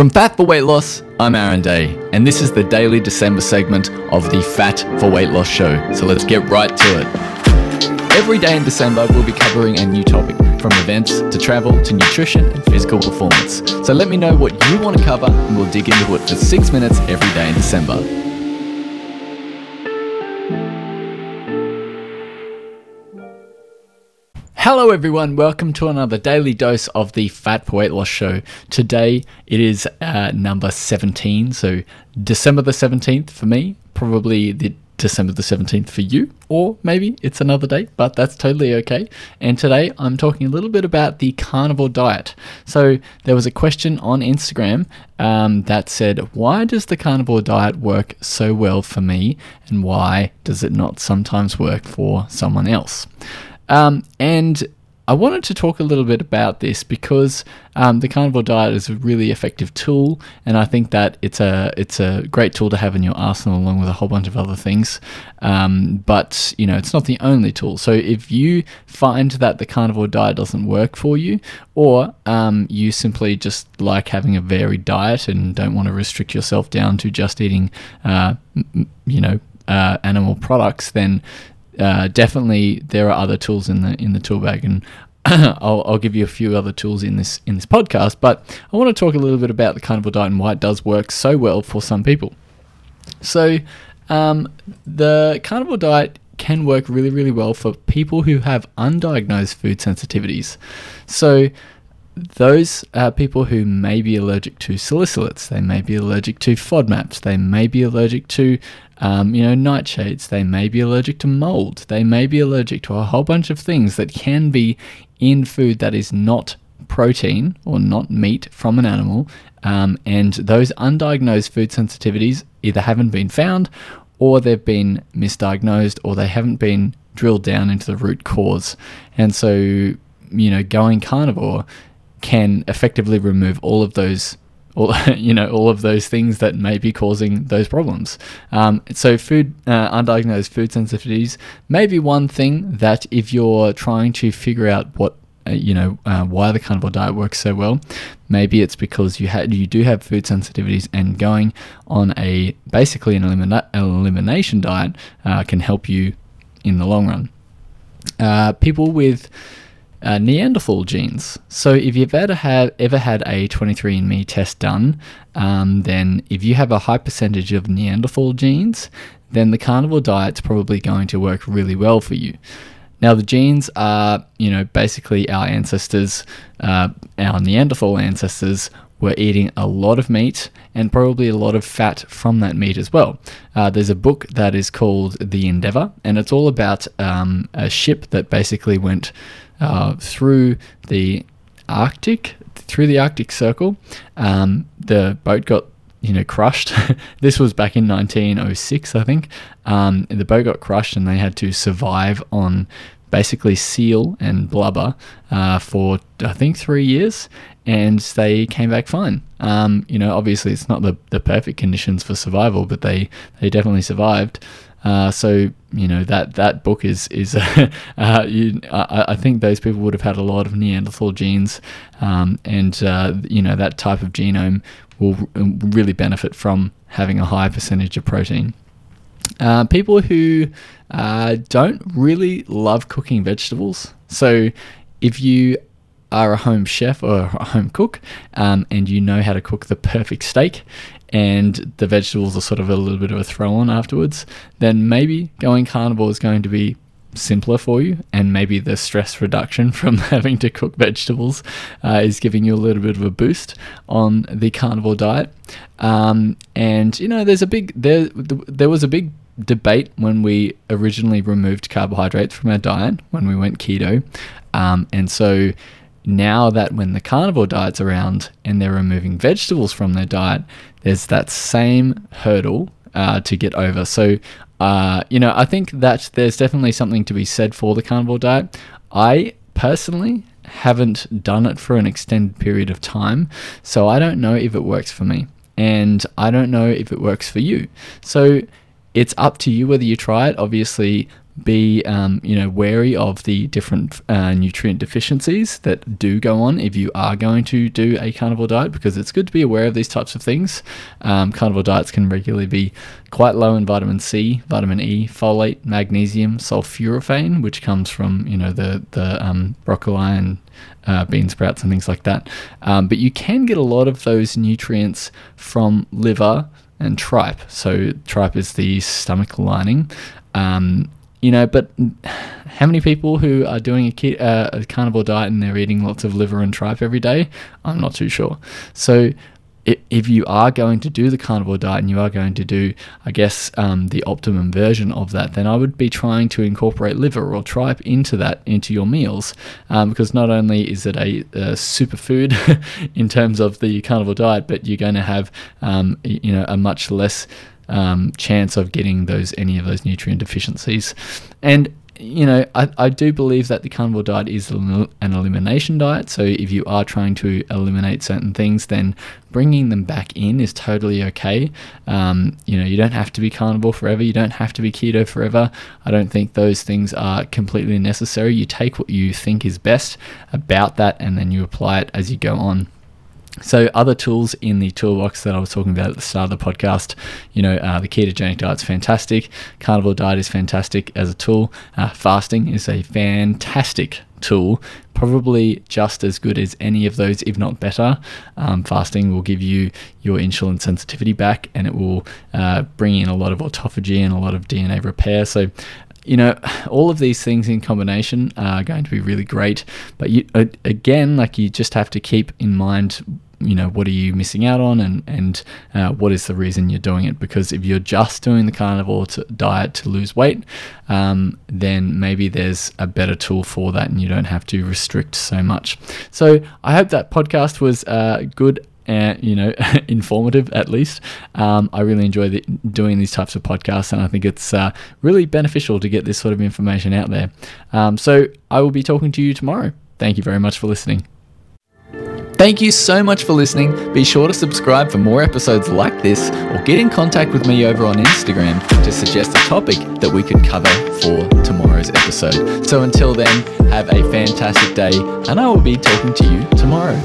From Fat for Weight Loss, I'm Aaron Day, and this is the daily December segment of the Fat for Weight Loss show. So let's get right to it. Every day in December, we'll be covering a new topic, from events to travel to nutrition and physical performance. So let me know what you want to cover, and we'll dig into it for six minutes every day in December. Hello, everyone. Welcome to another daily dose of the Fat for Weight Loss Show. Today it is uh, number 17, so December the 17th for me, probably the December the 17th for you, or maybe it's another day, but that's totally okay. And today I'm talking a little bit about the carnivore diet. So there was a question on Instagram um, that said, Why does the carnivore diet work so well for me, and why does it not sometimes work for someone else? Um, and I wanted to talk a little bit about this because um, the carnivore diet is a really effective tool, and I think that it's a it's a great tool to have in your arsenal along with a whole bunch of other things. Um, but you know, it's not the only tool. So if you find that the carnivore diet doesn't work for you, or um, you simply just like having a varied diet and don't want to restrict yourself down to just eating, uh, you know, uh, animal products, then uh, definitely there are other tools in the in the tool bag, and I'll, I'll, give you a few other tools in this in this podcast. But I want to talk a little bit about the carnivore diet and why it does work so well for some people. So, um, the carnivore diet can work really really well for people who have undiagnosed food sensitivities. So those are people who may be allergic to salicylates, they may be allergic to FODMAPs, they may be allergic to um, you know, nightshades, they may be allergic to mold, they may be allergic to a whole bunch of things that can be in food that is not protein or not meat from an animal. Um, and those undiagnosed food sensitivities either haven't been found or they've been misdiagnosed or they haven't been drilled down into the root cause. And so, you know, going carnivore can effectively remove all of those all you know all of those things that may be causing those problems. Um, so food uh, undiagnosed food sensitivities may be one thing that if you're trying to figure out what uh, you know uh, why the carnivore diet works so well, maybe it's because you had you do have food sensitivities and going on a basically an elimina- elimination diet uh, can help you in the long run. Uh, people with uh, Neanderthal genes. So if you've ever had ever had a 23andMe test done, um, then if you have a high percentage of Neanderthal genes, then the carnivore diet's probably going to work really well for you. Now the genes are, you know, basically our ancestors, uh, our Neanderthal ancestors were eating a lot of meat and probably a lot of fat from that meat as well. Uh, there's a book that is called The Endeavour, and it's all about um, a ship that basically went uh, through the Arctic, through the Arctic Circle. Um, the boat got you know crushed. this was back in 1906, I think. Um, the boat got crushed, and they had to survive on basically seal and blubber uh, for I think three years, and they came back fine. Um, you know, obviously it's not the, the perfect conditions for survival, but they they definitely survived. Uh, so you know that that book is is uh, you, I, I, think those people would have had a lot of Neanderthal genes, um, and uh, you know that type of genome will really benefit from having a high percentage of protein. Uh, people who uh, don't really love cooking vegetables, so if you are a home chef or a home cook um, and you know how to cook the perfect steak and the vegetables are sort of a little bit of a throw on afterwards, then maybe going carnivore is going to be simpler for you and maybe the stress reduction from having to cook vegetables uh, is giving you a little bit of a boost on the carnivore diet. Um, and you know there's a big there there was a big debate when we originally removed carbohydrates from our diet when we went keto. Um, and so now that when the carnivore diet's around and they're removing vegetables from their diet, there's that same hurdle uh, to get over. So, uh, you know, I think that there's definitely something to be said for the carnivore diet. I personally haven't done it for an extended period of time, so I don't know if it works for me. And I don't know if it works for you. So it's up to you whether you try it. Obviously, be um, you know wary of the different uh, nutrient deficiencies that do go on if you are going to do a carnivore diet because it's good to be aware of these types of things. Um, carnivore diets can regularly be quite low in vitamin C, vitamin E, folate, magnesium, sulforaphane, which comes from you know the the um, broccoli and uh, bean sprouts and things like that. Um, but you can get a lot of those nutrients from liver and tripe. So tripe is the stomach lining. Um, you know, but how many people who are doing a, ke- uh, a carnivore diet and they're eating lots of liver and tripe every day? I'm not too sure. So if you are going to do the carnivore diet and you are going to do, I guess, um, the optimum version of that, then I would be trying to incorporate liver or tripe into that, into your meals, um, because not only is it a, a superfood in terms of the carnivore diet, but you're going to have, um, you know, a much less um, chance of getting those any of those nutrient deficiencies, and you know, I, I do believe that the carnivore diet is an elimination diet. So if you are trying to eliminate certain things, then bringing them back in is totally okay. Um, you know, you don't have to be carnivore forever. You don't have to be keto forever. I don't think those things are completely necessary. You take what you think is best about that and then you apply it as you go on. So, other tools in the toolbox that I was talking about at the start of the podcast, you know, uh, the ketogenic diet is fantastic. Carnivore diet is fantastic as a tool. Uh, fasting is a fantastic tool, probably just as good as any of those, if not better. Um, fasting will give you your insulin sensitivity back and it will uh, bring in a lot of autophagy and a lot of DNA repair. So, you know, all of these things in combination are going to be really great. But you, again, like you just have to keep in mind you know what are you missing out on and and uh, what is the reason you're doing it because if you're just doing the carnivore to diet to lose weight um, then maybe there's a better tool for that and you don't have to restrict so much so i hope that podcast was uh, good and you know informative at least um, i really enjoy the, doing these types of podcasts and i think it's uh, really beneficial to get this sort of information out there um, so i will be talking to you tomorrow thank you very much for listening Thank you so much for listening. Be sure to subscribe for more episodes like this or get in contact with me over on Instagram to suggest a topic that we could cover for tomorrow's episode. So until then, have a fantastic day and I will be talking to you tomorrow.